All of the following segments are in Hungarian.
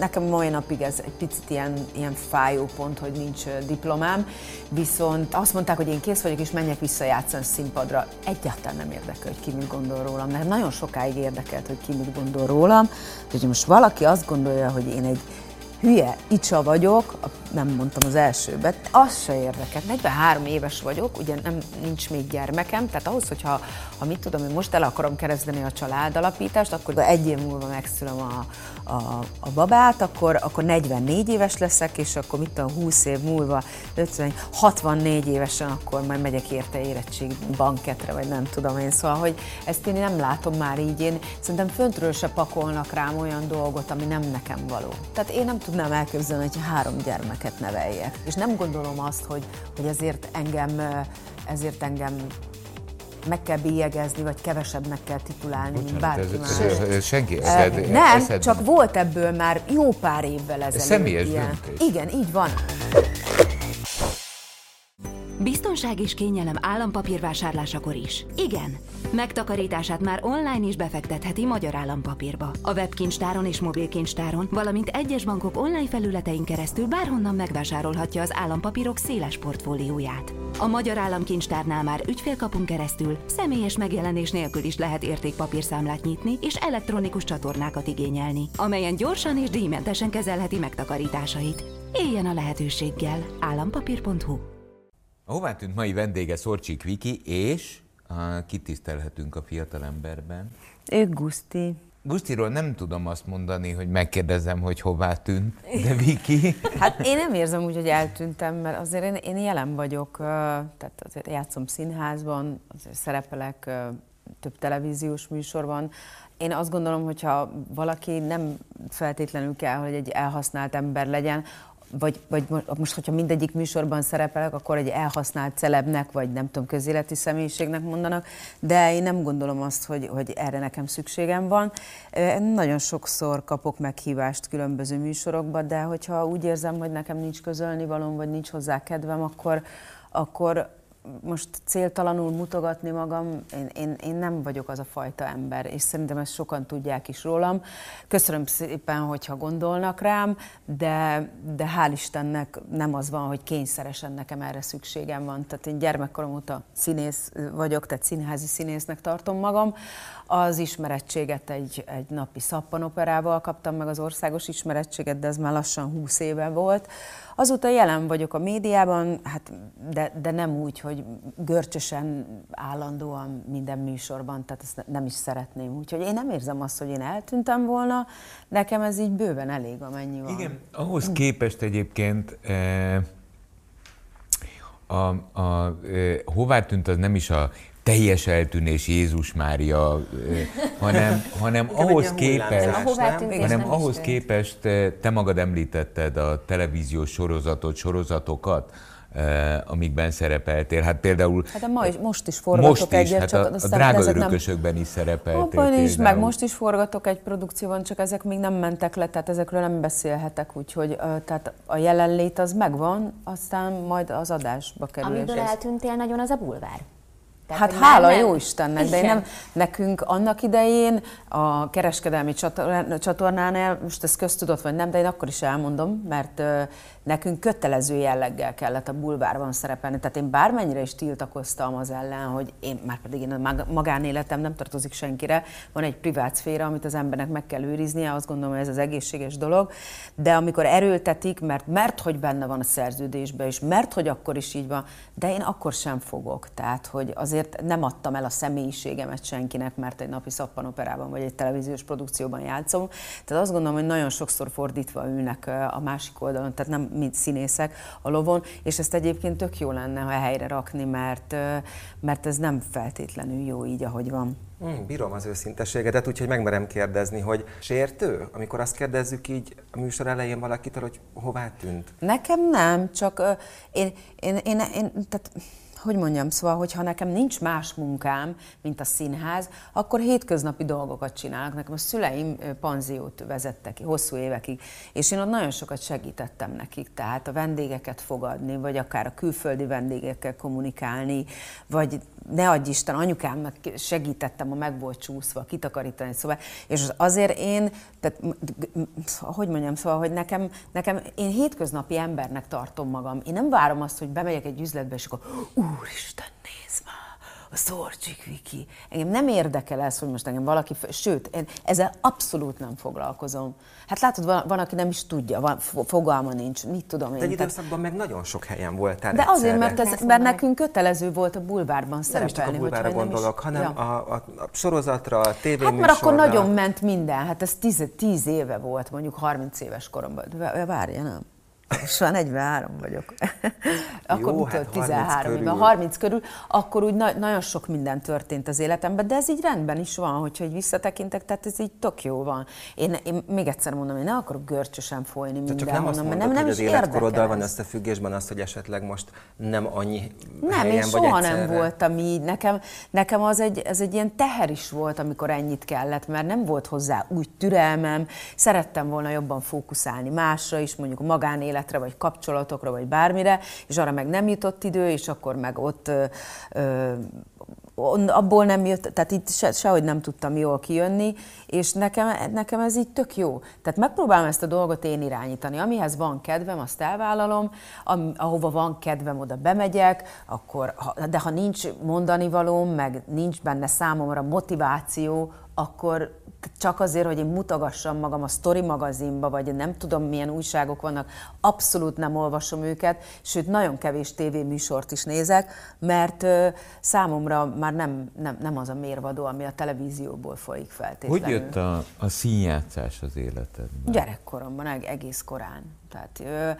nekem mai napig ez egy picit ilyen, ilyen fájó pont, hogy nincs diplomám, viszont azt mondták, hogy én kész vagyok, és menjek vissza játszani színpadra. Egyáltalán nem érdekel, hogy ki mit gondol rólam, mert nagyon sokáig érdekelt, hogy ki mit gondol rólam. hogy most valaki azt gondolja, hogy én egy hülye icsa vagyok, nem mondtam az elsőbet, az se érdekel. 43 éves vagyok, ugye nem, nincs még gyermekem, tehát ahhoz, hogyha ha mit tudom, hogy most el akarom kezdeni a családalapítást, akkor egy év múlva megszülöm a, a, a babát, akkor, akkor 44 éves leszek, és akkor mit tudom, 20 év múlva, 50, 64 évesen, akkor majd megyek érte érettség banketre, vagy nem tudom én. Szóval, hogy ezt én nem látom már így, én szerintem föntről se pakolnak rám olyan dolgot, ami nem nekem való. Tehát én nem tudnám elképzelni, hogy három gyermeket neveljek. És nem gondolom azt, hogy, hogy ezért engem ezért engem meg kell bélyegezni, vagy kevesebbnek kell titulálni, Bocsánat, mint bárki ez. Ez, ez, senki, ez, ez, nem, eszed... csak volt ebből már jó pár évvel ezelőtt. Személyes ilyen. döntés. Igen, így van. Biztonság és kényelem állampapírvásárlásakor is. Igen. Megtakarítását már online is befektetheti Magyar Állampapírba. A webkincstáron és mobilkincstáron, valamint egyes bankok online felületein keresztül bárhonnan megvásárolhatja az állampapírok széles portfólióját. A Magyar Államkincstárnál már ügyfélkapunk keresztül személyes megjelenés nélkül is lehet értékpapírszámlát nyitni és elektronikus csatornákat igényelni, amelyen gyorsan és díjmentesen kezelheti megtakarításait. Éljen a lehetőséggel! állampapír.hu Hová tűnt mai vendége Szorcsik Viki, és uh, kitisztelhetünk a fiatalemberben? Ő Guszti. Gusztiról nem tudom azt mondani, hogy megkérdezem, hogy hová tűnt, de Viki? Hát én nem érzem úgy, hogy eltűntem, mert azért én, én jelen vagyok, tehát azért játszom színházban, azért szerepelek több televíziós műsorban. Én azt gondolom, hogyha valaki nem feltétlenül kell, hogy egy elhasznált ember legyen, vagy, vagy most, hogyha mindegyik műsorban szerepelek, akkor egy elhasznált celebnek, vagy nem tudom, közéleti személyiségnek mondanak, de én nem gondolom azt, hogy, hogy erre nekem szükségem van. Nagyon sokszor kapok meghívást különböző műsorokba, de hogyha úgy érzem, hogy nekem nincs közölni valóm, vagy nincs hozzá kedvem, akkor, akkor most céltalanul mutogatni magam, én, én, én nem vagyok az a fajta ember, és szerintem ezt sokan tudják is rólam. Köszönöm szépen, hogyha gondolnak rám, de, de hál' Istennek nem az van, hogy kényszeresen nekem erre szükségem van. Tehát én gyermekkorom óta színész vagyok, tehát színházi színésznek tartom magam. Az ismerettséget egy, egy napi szappanoperával kaptam meg az országos ismerettséget, de ez már lassan 20 éve volt. Azóta jelen vagyok a médiában, hát de, de nem úgy, hogy görcsösen, állandóan minden műsorban, tehát ezt nem is szeretném. Úgyhogy én nem érzem azt, hogy én eltűntem volna, nekem ez így bőven elég, amennyi van. Igen, ahhoz képest egyébként eh, a, a, eh, hová tűnt az nem is a teljes eltűnés Jézus Mária, hanem, hanem ahhoz képest, hanem ahhoz képest te magad említetted a televíziós sorozatot, sorozatokat, amikben szerepeltél. Hát például... Hát ma is, most is forgatok most is, egyet, hát csak a, a drága örökösökben nem... is szerepeltél. Abban is, meg most is forgatok egy produkcióban, csak ezek még nem mentek le, tehát ezekről nem beszélhetek, úgyhogy tehát a jelenlét az megvan, aztán majd az adásba kerül. Amiből eltűntél nagyon az a bulvár. Tehát, hát hála nem... jó Istennek, de nem, nekünk annak idején a kereskedelmi csatornánál, most ez köztudott vagy nem, de én akkor is elmondom, mert nekünk kötelező jelleggel kellett a bulvárban szerepelni. Tehát én bármennyire is tiltakoztam az ellen, hogy én már pedig én a magánéletem nem tartozik senkire, van egy privát szféra, amit az embernek meg kell őriznie, azt gondolom, hogy ez az egészséges dolog, de amikor erőltetik, mert, mert hogy benne van a szerződésben, és mert hogy akkor is így van, de én akkor sem fogok. Tehát, hogy azért nem adtam el a személyiségemet senkinek, mert egy napi szappanoperában vagy egy televíziós produkcióban játszom. Tehát azt gondolom, hogy nagyon sokszor fordítva ülnek a másik oldalon, tehát nem mint színészek a lovon, és ezt egyébként tök jó lenne, ha helyre rakni, mert, mert ez nem feltétlenül jó így, ahogy van. Hmm, bírom az őszinteségedet, úgyhogy megmerem kérdezni, hogy sértő, amikor azt kérdezzük így a műsor elején valakitől, hogy hová tűnt? Nekem nem, csak uh, én, én, én, én, tehát hogy mondjam, szóval, hogyha nekem nincs más munkám, mint a színház, akkor hétköznapi dolgokat csinálok. Nekem a szüleim panziót vezettek hosszú évekig, és én ott nagyon sokat segítettem nekik, tehát a vendégeket fogadni, vagy akár a külföldi vendégekkel kommunikálni, vagy ne adj Isten, anyukámnak segítettem, a meg volt csúszva, kitakarítani, szóval, és azért én, tehát, hogy mondjam, szóval, hogy nekem, nekem, én hétköznapi embernek tartom magam. Én nem várom azt, hogy bemegyek egy üzletbe, és akkor úristen, nézd már, a Szorcsik Viki. Engem nem érdekel ez, hogy most engem valaki, sőt, én ezzel abszolút nem foglalkozom. Hát látod, van, van aki nem is tudja, van, fogalma nincs, mit tudom én. De egy időszakban meg nagyon sok helyen voltál De azért, mert, ez, mert nekünk kötelező volt a bulvárban szerepelni. Nem csak a bulvárra gondolok, is, hanem ja. a, a, a sorozatra, a tévéműsorra. Hát mert akkor nagyon ment minden, hát ez tíz, tíz éve volt, mondjuk 30 éves koromban. Várja, nem? Most 43 vagyok. akkor Jó, hát 13 körül. 30 körül, akkor úgy na- nagyon sok minden történt az életemben, de ez így rendben is van, hogyha így visszatekintek, tehát ez így tök jó van. Én, én még egyszer mondom, én nem akarok görcsösen folyni mindenhonnan, csak nem azt mondod, mert nem, nem hogy is az életkoroddal van összefüggésben az, hogy esetleg most nem annyi Nem, helyen én soha vagy nem voltam így. Nekem, nekem az egy, ez egy ilyen teher is volt, amikor ennyit kellett, mert nem volt hozzá úgy türelmem, szerettem volna jobban fókuszálni másra is, mondjuk a magánélet életre, vagy kapcsolatokra, vagy bármire, és arra meg nem jutott idő, és akkor meg ott ö, ö, abból nem jött, tehát itt se, sehogy nem tudtam jól kijönni, és nekem, nekem ez így tök jó. Tehát megpróbálom ezt a dolgot én irányítani. Amihez van kedvem, azt elvállalom, am, ahova van kedvem, oda bemegyek, akkor, de ha nincs mondani valóm, meg nincs benne számomra motiváció, akkor csak azért, hogy én mutogassam magam a Story magazinba, vagy nem tudom milyen újságok vannak, abszolút nem olvasom őket, sőt nagyon kevés tévéműsort is nézek, mert ö, számomra már nem, nem, nem az a mérvadó, ami a televízióból folyik feltétlenül. Hogy jött a, a színjátszás az életedben? Gyerekkoromban, egész korán. Tehát, ö,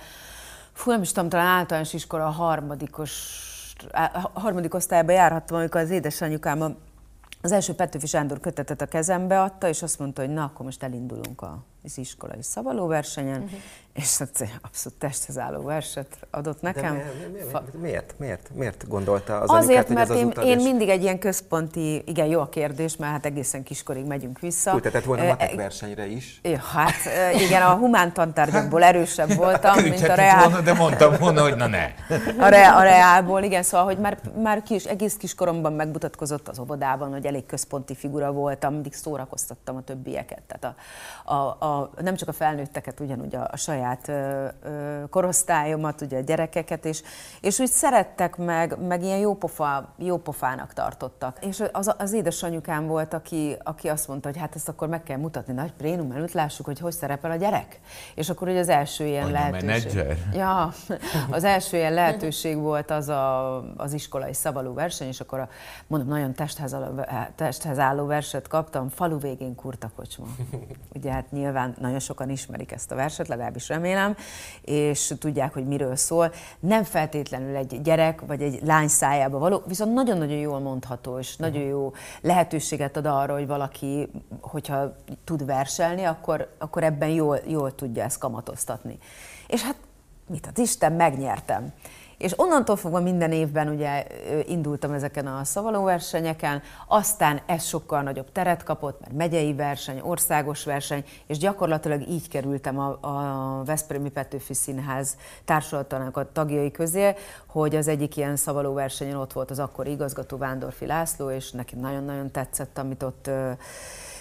fú, nem is tudom, talán általános iskola a harmadikos a harmadik osztályba járhattam, amikor az édesanyukám az első Petőfi Sándor kötetet a kezembe adta, és azt mondta, hogy na, akkor most elindulunk az iskolai szavalóversenyen, uh-huh és abszolút testhez álló verset adott nekem. De miért, miért, miért, miért, miért gondolta az Azért, anyukát, mert hogy ez én, az én mindig egy ilyen központi, igen, jó a kérdés, mert hát egészen kiskorig megyünk vissza. Úgy tetett volna matek versenyre is. Ja, hát igen, a humán tantárgyakból erősebb voltam, mint a reál. Volna, de mondtam volna, hogy na ne. A, re, a reálból, igen, szóval, hogy már, már kis, egész kiskoromban megmutatkozott az óvodában, hogy elég központi figura voltam, mindig szórakoztattam a többieket. Tehát a, a, a, nem csak a felnőtteket, ugyanúgy a, a saját korosztályomat, ugye a gyerekeket, és, és úgy szerettek meg, meg ilyen jópofa, jópofának tartottak. És az, az édesanyukám volt, aki, aki azt mondta, hogy hát ezt akkor meg kell mutatni nagy prénum előtt, lássuk, hogy hogy szerepel a gyerek. És akkor ugye az első ilyen Anya lehetőség. Menedzser. Ja, az első ilyen lehetőség volt az a, az iskolai szabalú verseny, és akkor a, mondom, nagyon testhez álló, testhez álló verset kaptam, falu végén kurta kocsma. Ugye hát nyilván nagyon sokan ismerik ezt a verset, legalábbis remélem, és tudják, hogy miről szól. Nem feltétlenül egy gyerek vagy egy lány szájába való, viszont nagyon-nagyon jól mondható, és nagyon jó lehetőséget ad arra, hogy valaki, hogyha tud verselni, akkor, akkor ebben jól, jól tudja ezt kamatoztatni. És hát mit ad Isten, megnyertem. És onnantól fogva minden évben ugye indultam ezeken a szavalóversenyeken, aztán ez sokkal nagyobb teret kapott, mert megyei verseny, országos verseny, és gyakorlatilag így kerültem a, a Veszprémi Petőfi Színház társulatának a tagjai közé, hogy az egyik ilyen szavalóversenyen ott volt az akkori igazgató Vándorfi László, és neki nagyon-nagyon tetszett, amit ott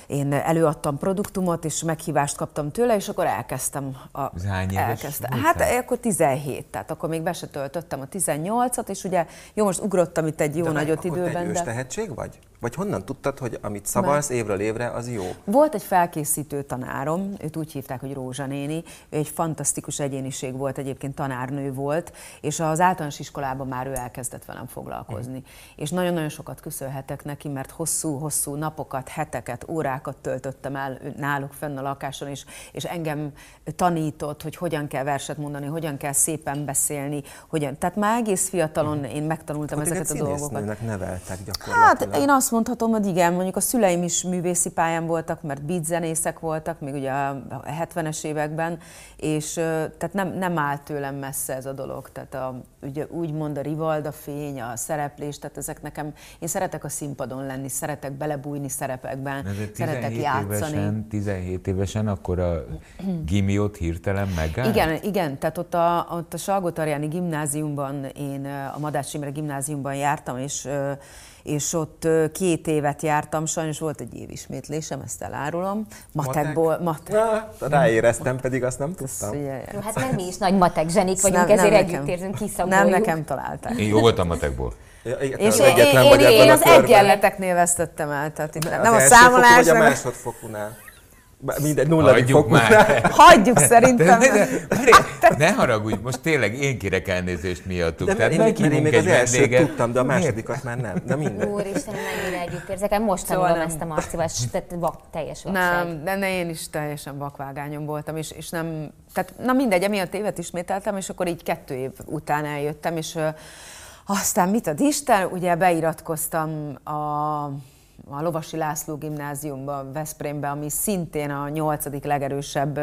én előadtam produktumot, és meghívást kaptam tőle, és akkor elkezdtem. A, Ez hány elkezdtem. Hát akkor 17, tehát akkor még be se töltöttem a 18-at, és ugye, jó, most ugrottam itt egy jó de nagyot akkor időben. Te egy de... tehetség vagy? Vagy honnan tudtad, hogy amit szavalsz évről évre, az jó? Volt egy felkészítő tanárom, őt úgy hívták, hogy Rózsa néni. Ő egy fantasztikus egyéniség volt, egyébként tanárnő volt, és az általános iskolában már ő elkezdett velem foglalkozni. Mm. És nagyon-nagyon sokat köszönhetek neki, mert hosszú-hosszú napokat, heteket, órákat töltöttem el náluk fenn a lakáson, és, és engem tanított, hogy hogyan kell verset mondani, hogyan kell szépen beszélni, hogyan. Tehát már egész fiatalon én megtanultam Akkor ezeket a dolgokat. neveltek gyakorlatilag. Hát én azt azt mondhatom, hogy igen, mondjuk a szüleim is művészi pályán voltak, mert beatzenészek voltak, még ugye a 70-es években, és tehát nem, nem állt tőlem messze ez a dolog. Tehát a, ugye úgymond a rivalda fény, a szereplés, tehát ezek nekem, én szeretek a színpadon lenni, szeretek belebújni szerepekben, szeretek játszani. Évesen, 17 évesen akkor a gimiót hirtelen megállt? Igen, igen, tehát ott a, ott a Salgó gimnáziumban, én a Madács Imre gimnáziumban jártam, és és ott két évet jártam, sajnos volt egy év ismétlésem, ezt elárulom. Matekból. Matek. Matek. ráéreztem, pedig azt nem tudtam. Jó, hát nem mi is nagy matek zsenik vagyunk, nem, ezért nem együtt érzünk, Nem nekem találták. Én jó voltam matekból. Ja, igen, és én, én, én, én az egyenleteknél vesztettem el, tehát nem az a számolás. Vagy a másodfokúnál. Mindegy, nulladik Hagyjuk már. Hagyjuk szerintem. De, de, de, ne haragudj, most tényleg én kérek elnézést miattuk. De Tehát én, én, én még az elsőt tudtam, de a másodikat már nem. De minden. Úristen, mennyire együtt érzek. Most szóval tanulom ezt a marcival, tehát vak, teljes vakság. Nem, de ne, én is teljesen vakvágányon voltam, és, és nem, tehát na mindegy, emiatt évet ismételtem, és akkor így kettő év után eljöttem, és aztán mit ad Isten, ugye beiratkoztam a a Lovasi László gimnáziumban, Veszprémbe, ami szintén a nyolcadik legerősebb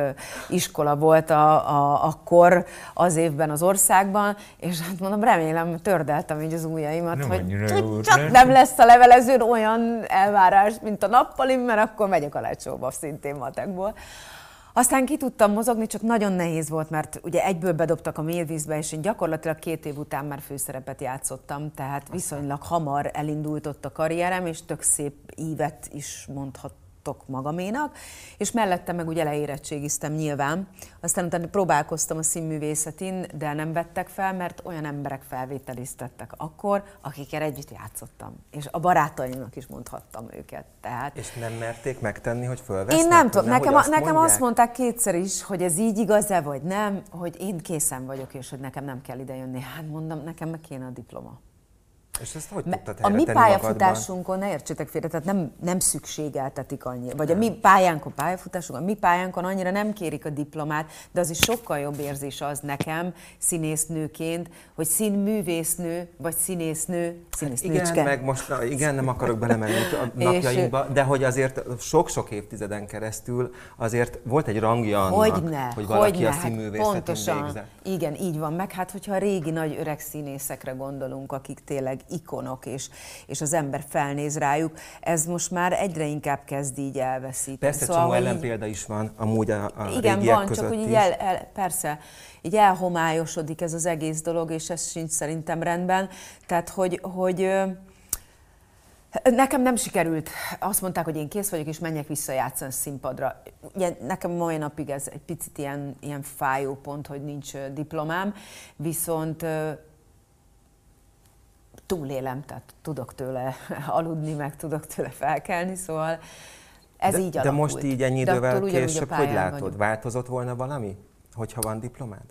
iskola volt a, a, akkor az évben az országban, és hát mondom, remélem, tördeltem így az ujjaimat, nem hogy csak nem lesz a levelezőn olyan elvárás, mint a nappali, mert akkor megyek a lecsóba szintén matekból. Aztán ki tudtam mozogni, csak nagyon nehéz volt, mert ugye egyből bedobtak a mélvízbe, és én gyakorlatilag két év után már főszerepet játszottam, tehát viszonylag hamar elindult ott a karrierem, és tök szép ívet is mondhattam tudtok magaménak, és mellette meg ugye leérettségiztem nyilván. Aztán utána próbálkoztam a színművészetin, de nem vettek fel, mert olyan emberek felvételiztettek akkor, akikkel együtt játszottam. És a barátaimnak is mondhattam őket. Tehát... És nem merték megtenni, hogy fölvesznek? Én nem tudom. Nekem, azt, nekem azt mondták kétszer is, hogy ez így igaz-e, vagy nem, hogy én készen vagyok, és hogy nekem nem kell idejönni. Hát mondom, nekem meg kéne a diploma. És ezt hogy tudtad A mi pályafutásunkon, ne értsétek félre, tehát nem, nem szükségeltetik annyi, vagy a mi pályánkon, pályafutásunkon, a mi pályánkon annyira nem kérik a diplomát, de az is sokkal jobb érzés az nekem, színésznőként, hogy színművésznő, vagy színésznő, színésznőcske. Hát igen, meg most, na, igen, nem akarok belemenni a napjainkba, de hogy azért sok-sok évtizeden keresztül azért volt egy rangja annak, hogyne, hogy valaki hogyne, a hát színművészetén pontosan, végzett. Igen, így van, meg hát hogyha a régi nagy öreg színészekre gondolunk, akik tényleg ikonok, és, és az ember felnéz rájuk, ez most már egyre inkább kezd így elveszíteni. Persze, szóval, csomó ellenpélda is van amúgy a, a Igen, van, csak hogy így el, el, persze, így elhomályosodik ez az egész dolog, és ez sincs szerintem rendben. Tehát, hogy, hogy Nekem nem sikerült. Azt mondták, hogy én kész vagyok, és menjek vissza játszani színpadra. Ugye, nekem mai napig ez egy picit ilyen, ilyen fájó pont, hogy nincs diplomám, viszont túlélem, tehát tudok tőle aludni, meg tudok tőle felkelni, szóval ez de, így alakult. De most így ennyi idővel később, hogy látod, vagyok. változott volna valami, hogyha van diplomád?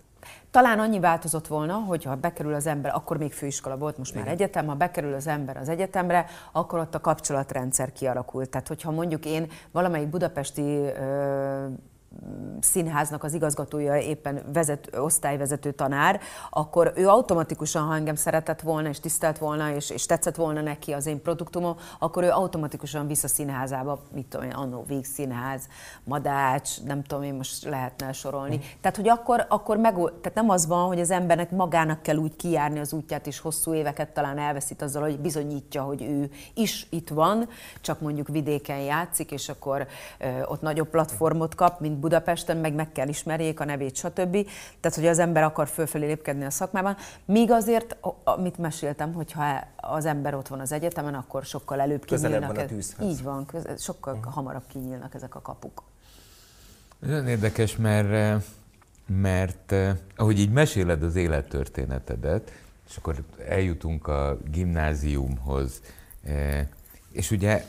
Talán annyi változott volna, hogyha bekerül az ember, akkor még főiskola volt, most Igen. már egyetem, ha bekerül az ember az egyetemre, akkor ott a kapcsolatrendszer kialakult. Tehát, hogyha mondjuk én valamelyik budapesti ö, színháznak az igazgatója éppen vezet, osztályvezető tanár, akkor ő automatikusan, ha engem szeretett volna, és tisztelt volna, és, és tetszett volna neki az én produktumom, akkor ő automatikusan vissza színházába, mit tudom én, annó Színház, Madács, nem tudom én, most lehetne sorolni. Mm. Tehát, hogy akkor, akkor meg, tehát nem az van, hogy az embernek magának kell úgy kijárni az útját, és hosszú éveket talán elveszít azzal, hogy bizonyítja, hogy ő is itt van, csak mondjuk vidéken játszik, és akkor ö, ott nagyobb platformot kap, mint Budapesten, meg meg kell ismerjék a nevét, stb. Tehát, hogy az ember akar fölfelé lépkedni a szakmában. Míg azért, amit meséltem, hogyha az ember ott van az egyetemen, akkor sokkal előbb kinyílnak. Van a tűzhez. Így van, közel, sokkal uh-huh. hamarabb kinyílnak ezek a kapuk. Nagyon érdekes, mert, mert ahogy így meséled az élettörténetedet, és akkor eljutunk a gimnáziumhoz, eh, és ugye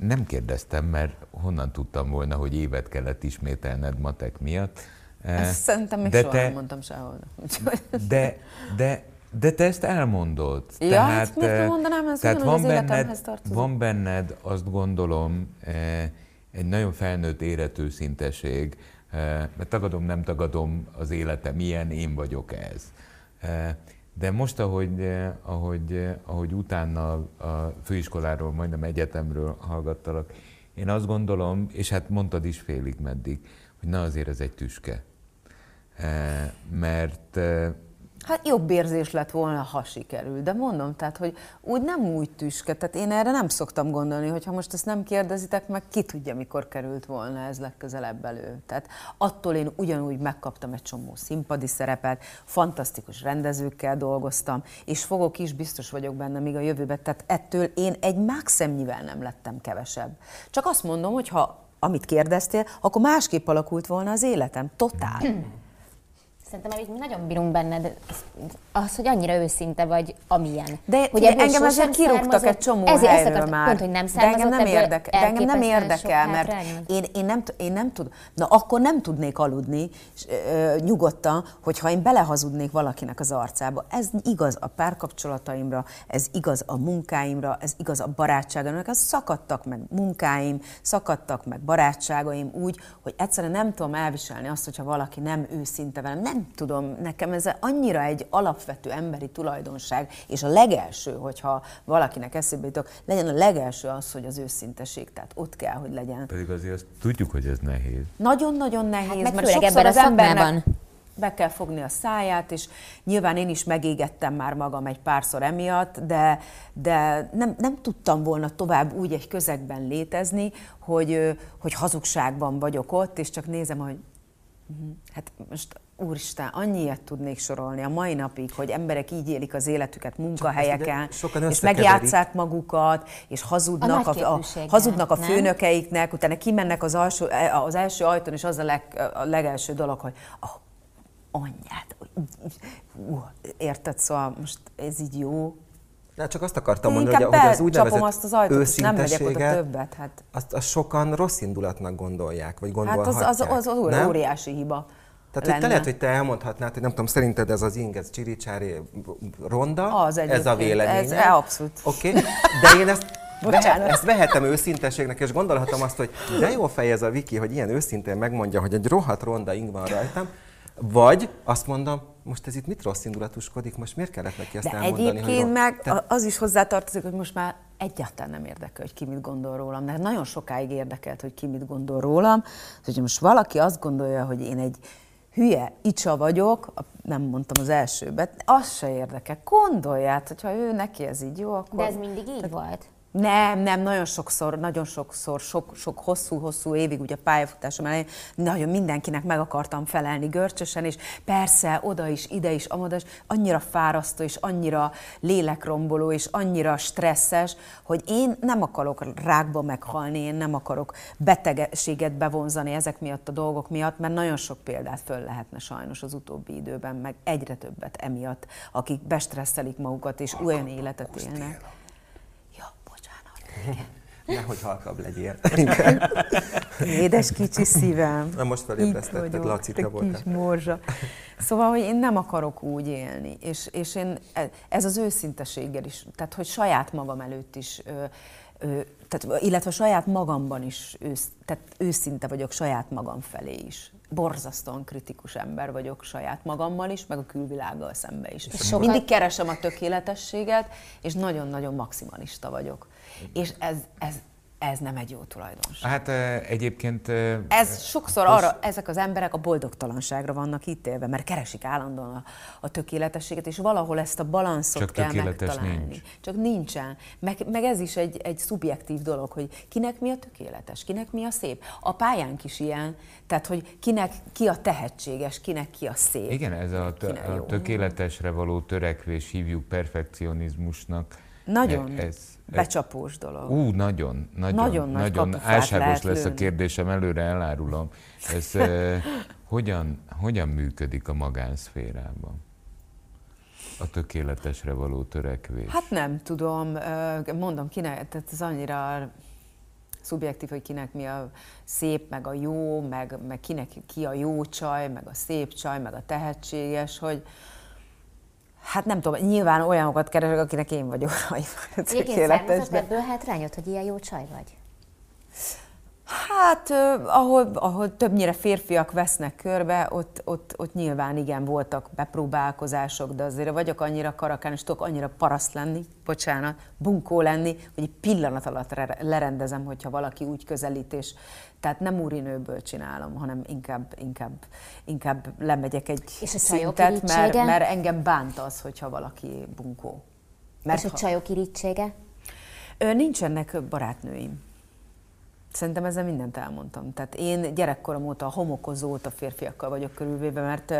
nem kérdeztem, mert honnan tudtam volna, hogy évet kellett ismételned matek miatt. Eh, ezt szerintem még de soha te, nem mondtam sehol. De, de, de te ezt elmondod. Ja, tehát, ezt miért eh, mondanám, ez tehát van benned, van benned, azt gondolom, eh, egy nagyon felnőtt életőszinteség, mert tagadom, nem tagadom az életem, milyen én vagyok ez. De most, ahogy, ahogy, ahogy utána a főiskoláról, majdnem egyetemről hallgattalak, én azt gondolom, és hát mondtad is félig meddig, hogy na azért ez egy tüske. Mert Hát jobb érzés lett volna, ha sikerül. De mondom, tehát, hogy úgy nem úgy tüske. Tehát én erre nem szoktam gondolni, hogy ha most ezt nem kérdezitek meg, ki tudja, mikor került volna ez legközelebb elő. Tehát attól én ugyanúgy megkaptam egy csomó színpadi szerepet, fantasztikus rendezőkkel dolgoztam, és fogok is, biztos vagyok benne még a jövőben. Tehát ettől én egy mákszemnyivel nem lettem kevesebb. Csak azt mondom, hogy ha amit kérdeztél, akkor másképp alakult volna az életem. Totál. Szerintem amit nagyon bírunk benned, az, hogy annyira őszinte vagy, amilyen. De hogy engem ezzel kirúgtak egy csomó ez, helyről ezt már. Pont, hogy nem de engem nem, érdekel, de engem nem érdekel, mert én, én, nem, én nem tudom, na akkor nem tudnék aludni és, ö, nyugodtan, hogyha én belehazudnék valakinek az arcába. Ez igaz a párkapcsolataimra, ez igaz a munkáimra, ez igaz a barátságaimra, ez szakadtak meg munkáim, szakadtak meg barátságaim úgy, hogy egyszerűen nem tudom elviselni azt, hogyha valaki nem őszinte velem, nem nem tudom, nekem ez annyira egy alapvető emberi tulajdonság, és a legelső, hogyha valakinek eszébe jutok, legyen a legelső az, hogy az őszinteség, tehát ott kell, hogy legyen. Pedig azért azt tudjuk, hogy ez nehéz. Nagyon-nagyon nehéz, hát mert sokszor az embernek be kell fogni a száját, és nyilván én is megégettem már magam egy párszor emiatt, de, de nem, nem tudtam volna tovább úgy egy közegben létezni, hogy, hogy hazugságban vagyok ott, és csak nézem, hogy mhm, hát most Úristen, annyiet tudnék sorolni a mai napig, hogy emberek így élik az életüket munkahelyeken, és megjátszák magukat, és hazudnak a, a, hazudnak a főnökeiknek, utána kimennek az, alsó, az első ajtón, és az a, leg, a legelső dolog, hogy oh, anyját, uh, érted, szóval most ez így jó, de csak azt akartam mondani, hogy, hogy az úgynevezett azt az ajtót, nem oda többet. Hát. Azt, azt sokan rossz indulatnak gondolják, vagy gondolhatják. Hát az, az, az, az óriási hiba. Tehát hogy te lehet, hogy te elmondhatnád, hogy nem tudom, szerinted ez az ing, ez csiricsári ronda, az ez a vélemény. Ez abszolút. Oké, okay. de én ezt Vehet, ezt vehetem őszinteségnek, és gondolhatom azt, hogy de jó fej ez a Viki, hogy ilyen őszintén megmondja, hogy egy rohadt ronda ing van rajtam, vagy azt mondom, most ez itt mit rossz indulatuskodik, most miért kellett neki ezt De elmondani? egyébként hogy meg te... az is hozzátartozik, hogy most már egyáltalán nem érdekel, hogy ki mit gondol rólam. Mert nagyon sokáig érdekelt, hogy ki mit gondol rólam. Hogy most valaki azt gondolja, hogy én egy hülye icsa vagyok, nem mondtam az elsőbet, az se érdekel. Gondolját, hogyha ő neki ez így jó, akkor... De ez mindig így volt? Nem, nem, nagyon sokszor, nagyon sokszor, sok, sok hosszú-hosszú évig, ugye pályafutásom elején, nagyon mindenkinek meg akartam felelni görcsösen, és persze oda is, ide is, amoda is, annyira fárasztó, és annyira lélekromboló, és annyira stresszes, hogy én nem akarok rákba meghalni, én nem akarok betegséget bevonzani ezek miatt a dolgok miatt, mert nagyon sok példát föl lehetne sajnos az utóbbi időben, meg egyre többet emiatt, akik bestresszelik magukat, és olyan életet élnek. Nehogy halkabb legyél. Édes kicsi szívem. Na most felébresztetted, Lacita volt. Kis morzsa. Szóval, hogy én nem akarok úgy élni, és, és én, ez az őszinteséggel is, tehát hogy saját magam előtt is, ö, ö, tehát, illetve saját magamban is ősz, tehát őszinte vagyok saját magam felé is. Borzasztóan kritikus ember vagyok saját magammal is, meg a külvilággal szembe is. És Mindig keresem a tökéletességet, és nagyon-nagyon maximalista vagyok. És ez, ez, ez nem egy jó tulajdonság. Hát egyébként... Ez sokszor most... arra, ezek az emberek a boldogtalanságra vannak élve, mert keresik állandóan a, a tökéletességet, és valahol ezt a balanszot Csak kell megtalálni. Nincs. Csak nincsen. Meg, meg ez is egy, egy szubjektív dolog, hogy kinek mi a tökéletes, kinek mi a szép. A pályánk is ilyen, tehát hogy kinek ki a tehetséges, kinek ki a szép. Igen, ez a, a tökéletesre való törekvés hívjuk perfekcionizmusnak. Nagyon. Ez, becsapós dolog. Ú, nagyon, nagyon, nagyon, nagyon álságos lesz lőni. a kérdésem, előre elárulom. Ez eh, hogyan, hogyan működik a magánszférában? A tökéletesre való törekvés? Hát nem tudom, mondom, kinek, tehát ez annyira szubjektív, hogy kinek mi a szép, meg a jó, meg, meg kinek ki a jó csaj, meg a szép csaj, meg a tehetséges, hogy, Hát nem tudom, nyilván olyanokat keresek, akinek én vagyok. Egyébként származott ebből hátrányot, hogy ilyen jó csaj vagy? Hát, ahol, ahol többnyire férfiak vesznek körbe, ott, ott, ott nyilván igen, voltak bepróbálkozások, de azért vagyok annyira karakán, és tudok annyira paraszt lenni, bocsánat, bunkó lenni, hogy egy pillanat alatt lerendezem, hogyha valaki úgy közelít, és tehát nem úrinőből csinálom, hanem inkább, inkább, inkább lemegyek egy és szintet, mert, mert engem bánt az, hogyha valaki bunkó. Mert és a csajok irítsége? Nincsenek barátnőim. Szerintem ezzel mindent elmondtam. Tehát én gyerekkorom óta a homokozó a férfiakkal vagyok körülvéve, mert,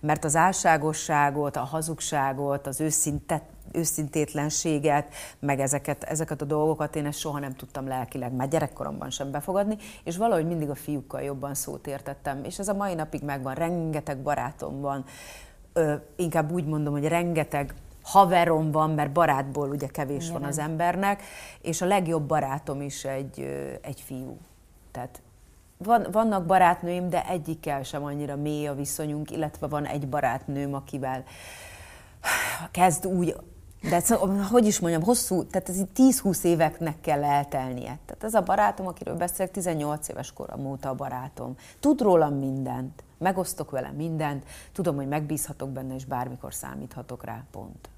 mert az álságosságot, a hazugságot, az őszintet, őszintétlenséget, meg ezeket, ezeket a dolgokat én ezt soha nem tudtam lelkileg, már gyerekkoromban sem befogadni, és valahogy mindig a fiúkkal jobban szót értettem. És ez a mai napig megvan, rengeteg barátom van, ö, inkább úgy mondom, hogy rengeteg haverom van, mert barátból ugye kevés Igen. van az embernek, és a legjobb barátom is egy, egy fiú. Tehát van, vannak barátnőim, de egyikkel sem annyira mély a viszonyunk, illetve van egy barátnőm, akivel kezd úgy, de hogy is mondjam, hosszú, tehát ez 10-20 éveknek kell eltelnie. Tehát ez a barátom, akiről beszélek, 18 éves korom óta a barátom. Tud rólam mindent, megosztok vele mindent, tudom, hogy megbízhatok benne, és bármikor számíthatok rá, pont.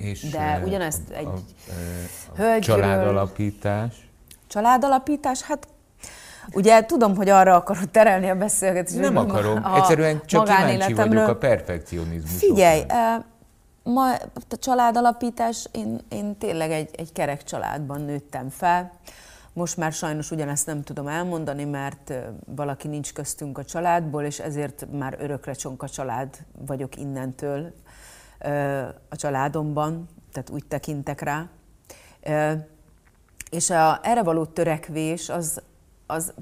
És De ugyanezt egy a, a, a Családalapítás? Családalapítás, hát Ugye tudom, hogy arra akarod terelni a beszélgetést. Nem akarom, a egyszerűen csak kíváncsi vagyok a perfekcionizmusokra. Figyelj, ma a családalapítás, én, én tényleg egy, egy kerek családban nőttem fel. Most már sajnos ugyanezt nem tudom elmondani, mert valaki nincs köztünk a családból, és ezért már örökre csonka család vagyok innentől a családomban, tehát úgy tekintek rá. És a, erre való törekvés az, az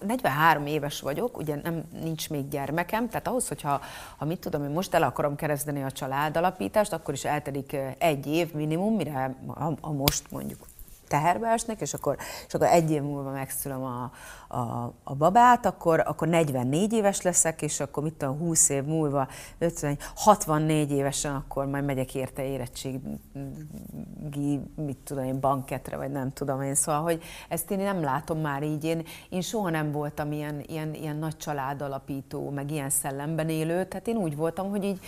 43 éves vagyok, ugye nem, nincs még gyermekem, tehát ahhoz, hogyha ha mit tudom, hogy most el akarom kezdeni a családalapítást, akkor is eltelik egy év minimum, mire a, a most mondjuk teherbe esnek, és akkor, és akkor egy év múlva megszülöm a, a, a babát, akkor, akkor 44 éves leszek, és akkor mit tudom, 20 év múlva, 50, 64 évesen, akkor majd megyek érte érettségi, mit tudom én, banketre, vagy nem tudom én. Szóval, hogy ezt én nem látom már így. Én, én soha nem voltam ilyen, ilyen, ilyen nagy családalapító, meg ilyen szellemben élő, tehát én úgy voltam, hogy így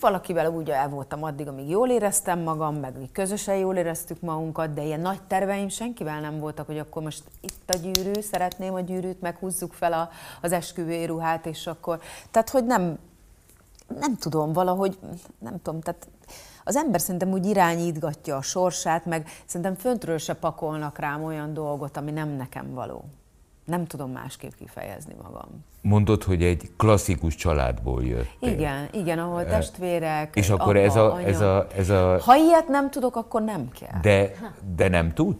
valakivel úgy el voltam addig, amíg jól éreztem magam, meg mi közösen jól éreztük magunkat, de ilyen nagy terveim senkivel nem voltak, hogy akkor most itt a gyűrű, szeretném a gyűrűt, meg húzzuk fel a, az esküvői ruhát, és akkor... Tehát, hogy nem, nem tudom, valahogy, nem tudom, tehát az ember szerintem úgy irányítgatja a sorsát, meg szerintem föntről se pakolnak rám olyan dolgot, ami nem nekem való. Nem tudom másképp kifejezni magam. Mondod, hogy egy klasszikus családból jött. Igen, igen, ahol testvérek, És akkor apa, ez, a, anya. ez, a, ez a... Ha ilyet nem tudok, akkor nem kell. De, de nem tud?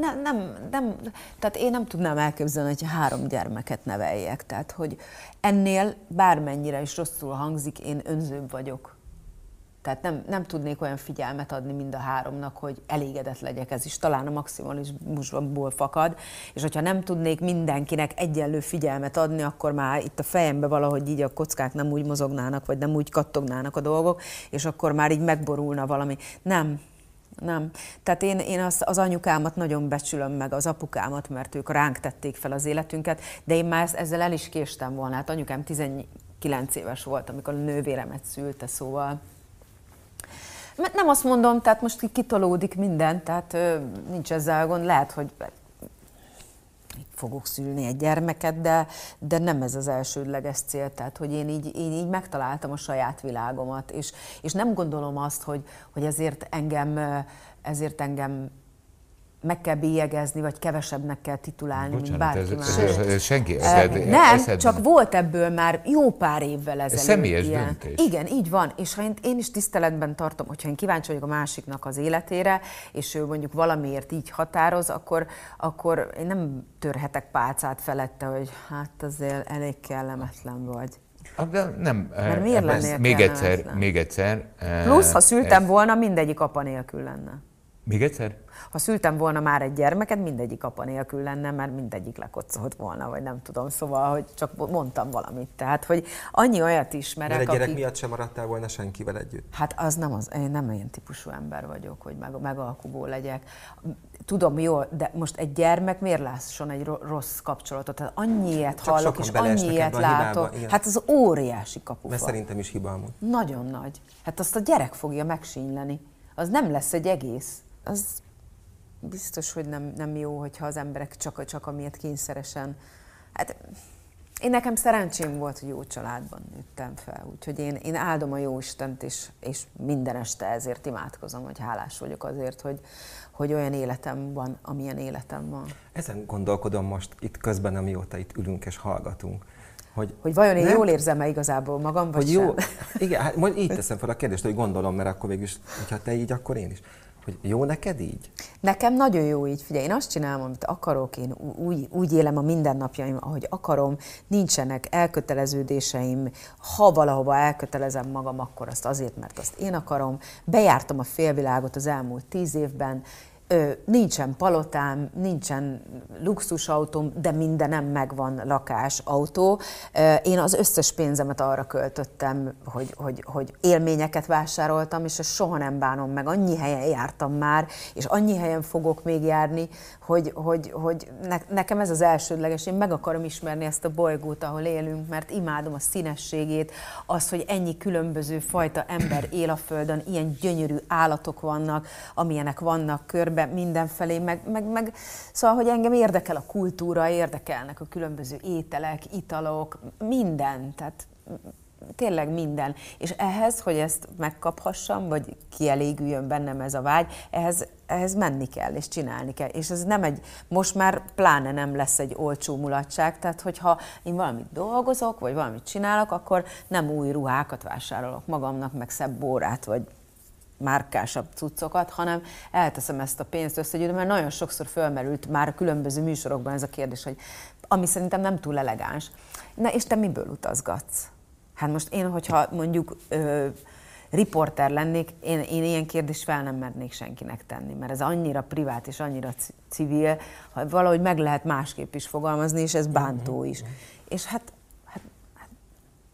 Nem, nem, nem, tehát én nem tudnám elképzelni, hogy három gyermeket neveljek. Tehát, hogy ennél bármennyire is rosszul hangzik, én önzőbb vagyok. Tehát nem, nem tudnék olyan figyelmet adni mind a háromnak, hogy elégedett legyek. Ez is talán a maximalizmusból fakad. És hogyha nem tudnék mindenkinek egyenlő figyelmet adni, akkor már itt a fejembe valahogy így a kockák nem úgy mozognának, vagy nem úgy kattognának a dolgok, és akkor már így megborulna valami. Nem, nem. Tehát én, én az, az anyukámat nagyon becsülöm meg, az apukámat, mert ők ránk tették fel az életünket, de én már ezzel el is késtem volna. Hát anyukám 19 éves volt, amikor a nővéremet szülte, szóval nem azt mondom, tehát most kitolódik minden, tehát nincs ezzel gond, lehet, hogy fogok szülni egy gyermeket, de, de nem ez az elsődleges cél, tehát hogy én így, én így megtaláltam a saját világomat, és, és nem gondolom azt, hogy, hogy ezért engem, ezért engem meg kell bélyegezni, vagy kevesebbnek kell titulálni, Bocsánat, mint bárki ez, más. Ez, ez, senki, ez, ez, nem, eszed... csak volt ebből már jó pár évvel ezelőtt. Személyes ilyen. döntés. Igen, így van. És ha én, én is tiszteletben tartom, hogyha én kíváncsi vagyok a másiknak az életére, és ő mondjuk valamiért így határoz, akkor, akkor én nem törhetek pálcát felette, hogy hát azért elég kellemetlen vagy. De nem. Mert miért lennél még egyszer, még egyszer. Plusz, ha szültem ez... volna, mindegyik apa nélkül lenne. Még egyszer? Ha szültem volna már egy gyermeket, mindegyik apa nélkül lenne, mert mindegyik lekocolt volna, vagy nem tudom, szóval, hogy csak mondtam valamit. Tehát, hogy annyi olyat ismerek, Mert egy gyerek akik... miatt sem maradtál volna senkivel együtt. Hát az nem az, én nem olyan típusú ember vagyok, hogy meg, megalkuvó legyek. Tudom, jó, de most egy gyermek miért lásson egy ro- rossz kapcsolatot? Tehát annyi ilyet Csak hallok, és annyi ilyet hibába, látok. igen. Hát az óriási kapufa. Mert szerintem is hiba amúgy. Nagyon nagy. Hát azt a gyerek fogja megsínyleni. Az nem lesz egy egész. Az biztos, hogy nem, nem jó, hogyha az emberek csak, csak amiért kényszeresen. Hát én nekem szerencsém volt, hogy jó családban nőttem fel, úgyhogy én, én áldom a jó Istent, és, és minden este ezért imádkozom, hogy hálás vagyok azért, hogy, hogy olyan életem van, amilyen életem van. Ezen gondolkodom most itt közben, amióta itt ülünk és hallgatunk. Hogy, Hogy vajon én nem- jól érzem-e igazából magam, vagy hogy jó, sem? igen, hát majd így teszem fel a kérdést, hogy gondolom, mert akkor végül is, hogyha te így, akkor én is. Hogy jó neked így? Nekem nagyon jó így, figyelj, én azt csinálom, amit akarok, én úgy, úgy élem a mindennapjaim, ahogy akarom, nincsenek elköteleződéseim, ha valahova elkötelezem magam, akkor azt azért, mert azt én akarom. Bejártam a félvilágot az elmúlt tíz évben, Ö, nincsen palotám, nincsen luxusautóm, de mindenem megvan, lakás, autó. Ö, én az összes pénzemet arra költöttem, hogy, hogy, hogy élményeket vásároltam, és ezt soha nem bánom meg. Annyi helyen jártam már, és annyi helyen fogok még járni, hogy, hogy, hogy ne, nekem ez az elsődleges. Én meg akarom ismerni ezt a bolygót, ahol élünk, mert imádom a színességét, az, hogy ennyi különböző fajta ember él a Földön, ilyen gyönyörű állatok vannak, amilyenek vannak körbe mindenfelé, meg, meg, meg szóval, hogy engem érdekel a kultúra, érdekelnek a különböző ételek, italok, minden, tehát tényleg minden. És ehhez, hogy ezt megkaphassam, vagy kielégüljön bennem ez a vágy, ehhez, ehhez menni kell, és csinálni kell. És ez nem egy, most már pláne nem lesz egy olcsó mulatság, tehát hogyha én valamit dolgozok, vagy valamit csinálok, akkor nem új ruhákat vásárolok magamnak, meg szebb bórát, vagy márkásabb cuccokat, hanem elteszem ezt a pénzt összegyűjtöm, mert nagyon sokszor fölmerült már a különböző műsorokban ez a kérdés, hogy ami szerintem nem túl elegáns. Na és te miből utazgatsz? Hát most én, hogyha mondjuk ö, riporter lennék, én, én ilyen kérdést fel nem mernék senkinek tenni, mert ez annyira privát és annyira ci- civil, hogy valahogy meg lehet másképp is fogalmazni, és ez bántó is. És hát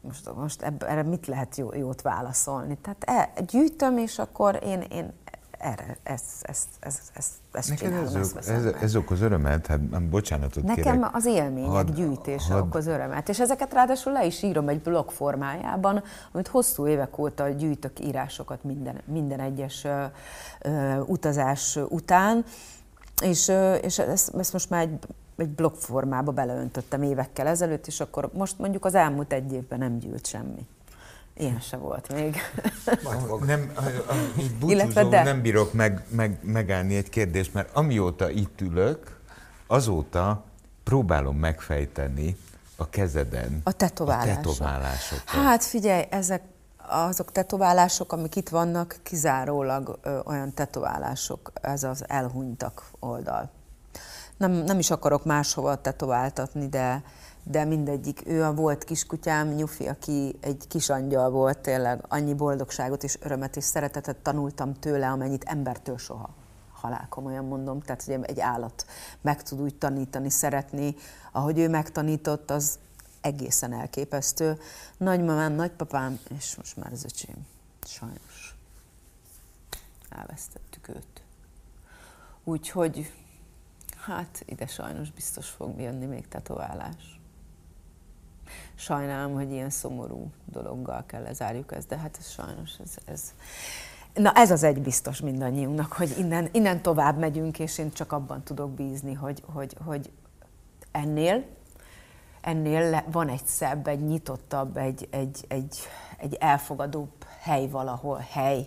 most, most ebb, erre mit lehet jó, jót válaszolni? Tehát e, gyűjtöm, és akkor én, én erre, ezt, ezt, ezt, ezt, ezt Neked csinálom, ez, ezt ez, ez okoz örömet? Hát nem, bocsánatot Nekem kérek. az élmények Hadd- gyűjtése hadd- okoz örömet, és ezeket ráadásul le is írom egy blog formájában, amit hosszú évek óta gyűjtök írásokat minden, minden egyes ö, ö, utazás után, és, ö, és ezt, ezt most már egy, egy blog formába beleöntöttem évekkel ezelőtt, és akkor most mondjuk az elmúlt egy évben nem gyűlt semmi. Ilyen se volt még. Nem, a- a- így Illetve búcsúzom, de. nem bírok meg, meg, megállni egy kérdést, mert amióta itt ülök, azóta próbálom megfejteni a kezeden A tetoválások. a tetoválásokat. Hát figyelj, ezek azok tetoválások, amik itt vannak, kizárólag ö, olyan tetoválások, ez az elhunytak oldal. Nem, nem is akarok máshova tetováltatni, de, de mindegyik. Ő a volt kiskutyám, Nyufi, aki egy kis angyal volt, tényleg annyi boldogságot és örömet és szeretetet tanultam tőle, amennyit embertől soha halál, komolyan mondom, tehát hogy egy állat meg tud úgy tanítani, szeretni, ahogy ő megtanított, az egészen elképesztő. Nagymamám, nagypapám, és most már az öcsém. Sajnos. Elvesztettük őt. Úgyhogy, hát ide sajnos biztos fog jönni még tetoválás. Sajnálom, hogy ilyen szomorú dologgal kell lezárjuk ezt, de hát ez sajnos, ez, ez... Na ez az egy biztos mindannyiunknak, hogy innen, innen tovább megyünk, és én csak abban tudok bízni, hogy, hogy, hogy ennél, ennél van egy szebb, egy nyitottabb, egy, egy, egy, egy elfogadóbb hely valahol, hely.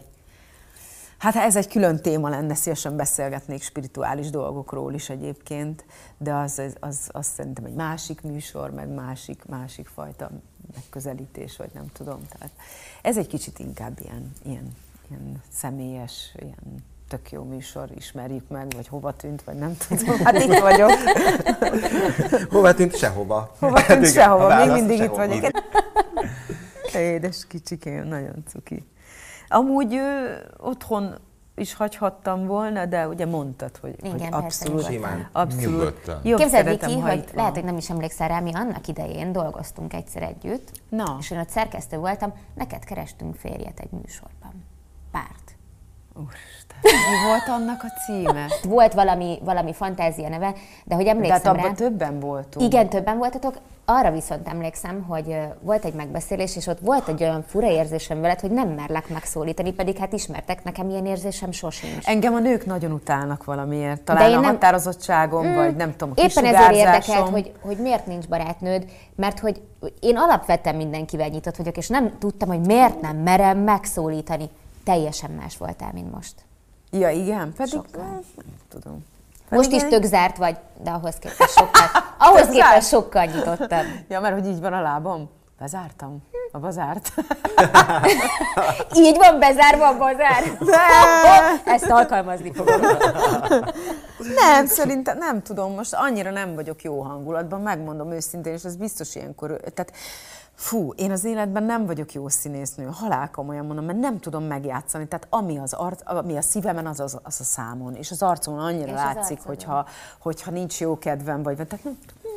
Hát ez egy külön téma lenne, szívesen beszélgetnék spirituális dolgokról is egyébként, de az, az, az, az szerintem egy másik műsor, meg másik, másik fajta megközelítés, vagy nem tudom. Tehát ez egy kicsit inkább ilyen, ilyen, ilyen személyes, ilyen tök jó műsor, ismerjük meg, vagy hova tűnt, vagy nem tudom. Hát itt vagyok. Hova tűnt? Sehova. Hova Hát tűnt sehova, még mindig itt vagyok. Édes kicsikém, nagyon cuki. Amúgy ő, otthon is hagyhattam volna, de ugye mondtad, hogy, Igen, hogy persze, abszolút, nyugodtan. abszolút Nyugodtan. jobb Képzeld, szeretem, Viki, ha hogy van. lehet, hogy nem is emlékszel rá, mi annak idején dolgoztunk egyszer együtt, Na. és én ott szerkesztő voltam, neked kerestünk férjet egy műsorban. Párt. Úristen, mi volt annak a címe? Volt valami, valami fantázia neve, de hogy De hát emlékszem abban többen voltunk. igen, többen voltatok, arra viszont emlékszem, hogy volt egy megbeszélés, és ott volt egy olyan fura érzésem veled, hogy nem merlek megszólítani, pedig hát ismertek, nekem ilyen érzésem sosincs. Engem a nők nagyon utálnak valamiért. Talán én a nem- határozottságom, vagy nem tudom, a Éppen ezért érdekelt, hogy, hogy miért nincs barátnőd, mert hogy én alapvetően mindenkivel nyitott vagyok, és nem tudtam, hogy miért nem merem megszólítani. Teljesen más voltál, mint most. Ja, igen, pedig Sokkal. nem tudom. Most is tök zárt vagy, de ahhoz képest sokkal, ahhoz képest sokkal nyitottabb. Ja, mert hogy így van a lábam. Bezártam. A bazárt. Így van bezárva a bazár. Ezt alkalmazni fogom. Nem, szerintem nem tudom, most annyira nem vagyok jó hangulatban, megmondom őszintén, és ez biztos ilyenkor, tehát fú, én az életben nem vagyok jó színésznő, halálkomolyan mondom, mert nem tudom megjátszani, tehát ami, az arc, ami a szívemen, az, az, az a számon, és az arcon annyira És látszik, hogyha, hogyha nincs jó kedvem, vagy tehát nem tudom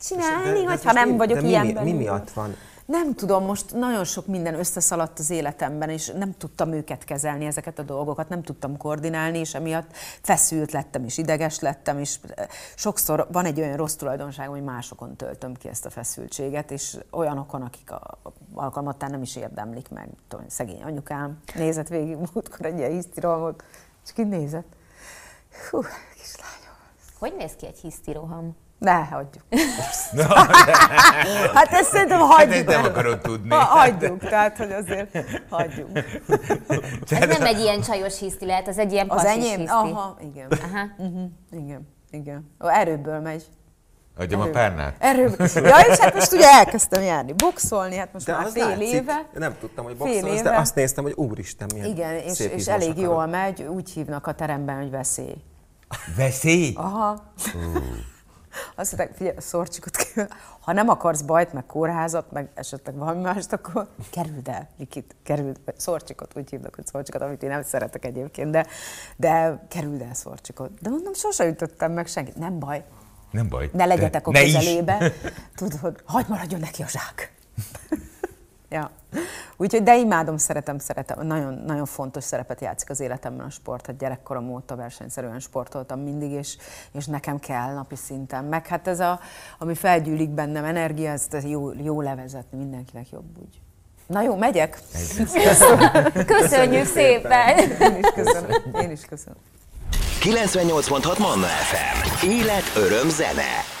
csinálni, De- de hogyha nem mi- vagyok de mi, ilyen mi, miatt van? Nem tudom, most nagyon sok minden összeszaladt az életemben, és nem tudtam őket kezelni, ezeket a dolgokat, nem tudtam koordinálni, és emiatt feszült lettem, és ideges lettem, és eh, sokszor van egy olyan rossz tulajdonságom, hogy másokon töltöm ki ezt a feszültséget, és olyanokon, akik a alkalmattán nem is érdemlik meg. Tudom, szegény anyukám nézett végig múltkor egy ilyen hisztirolmot, és ki nézett? Hú, kislányom. Hogy néz ki egy hisztiroham? Ne, hagyjuk. hát ezt szerintem hagyjuk. ezt nem akarod tudni. Ha, hagyjuk, tehát, hogy azért hagyjuk. Ez nem egy ilyen csajos hiszti lehet, az egy ilyen Az enyém? hiszti. Aha, igen. Aha. Uh-huh, igen, igen. Ó, Erőből megy. Adjam a párnát? Erőből. Ja, és hát most ugye elkezdtem járni boxolni, hát most De már fél látszik. éve. Nem tudtam, hogy boxolsz, de azt néztem, hogy úristen, milyen Igen, és, szép és elég akarod. jól megy, úgy hívnak a teremben, hogy veszély. Veszély? Aha. Azt mondták, figyelj, szorcsikot kell. Ha nem akarsz bajt, meg kórházat, meg esetleg valami mást, akkor kerüld el, Vikit, kerüld, szorcsikot, úgy hívnak, hogy szorcsikot, amit én nem szeretek egyébként, de, de kerüld el szorcsikot. De mondom, sose ütöttem meg senkit. Nem baj, Nem baj. ne legyetek a ne is. közelébe. Tudod, hagyd maradjon neki a zsák. Ja. Úgyhogy, de imádom, szeretem, szeretem. Nagyon, nagyon fontos szerepet játszik az életemben a sport. Hát gyerekkorom óta versenyszerűen sportoltam mindig, és, és nekem kell napi szinten. Meg hát ez a, ami felgyűlik bennem, energia, ezt jó, jó levezetni, mindenkinek jobb úgy. Na jó, megyek? Köszönjük szépen! Én is köszönöm. Én is köszönöm. 98.6 Manna FM. Élet, öröm, zene.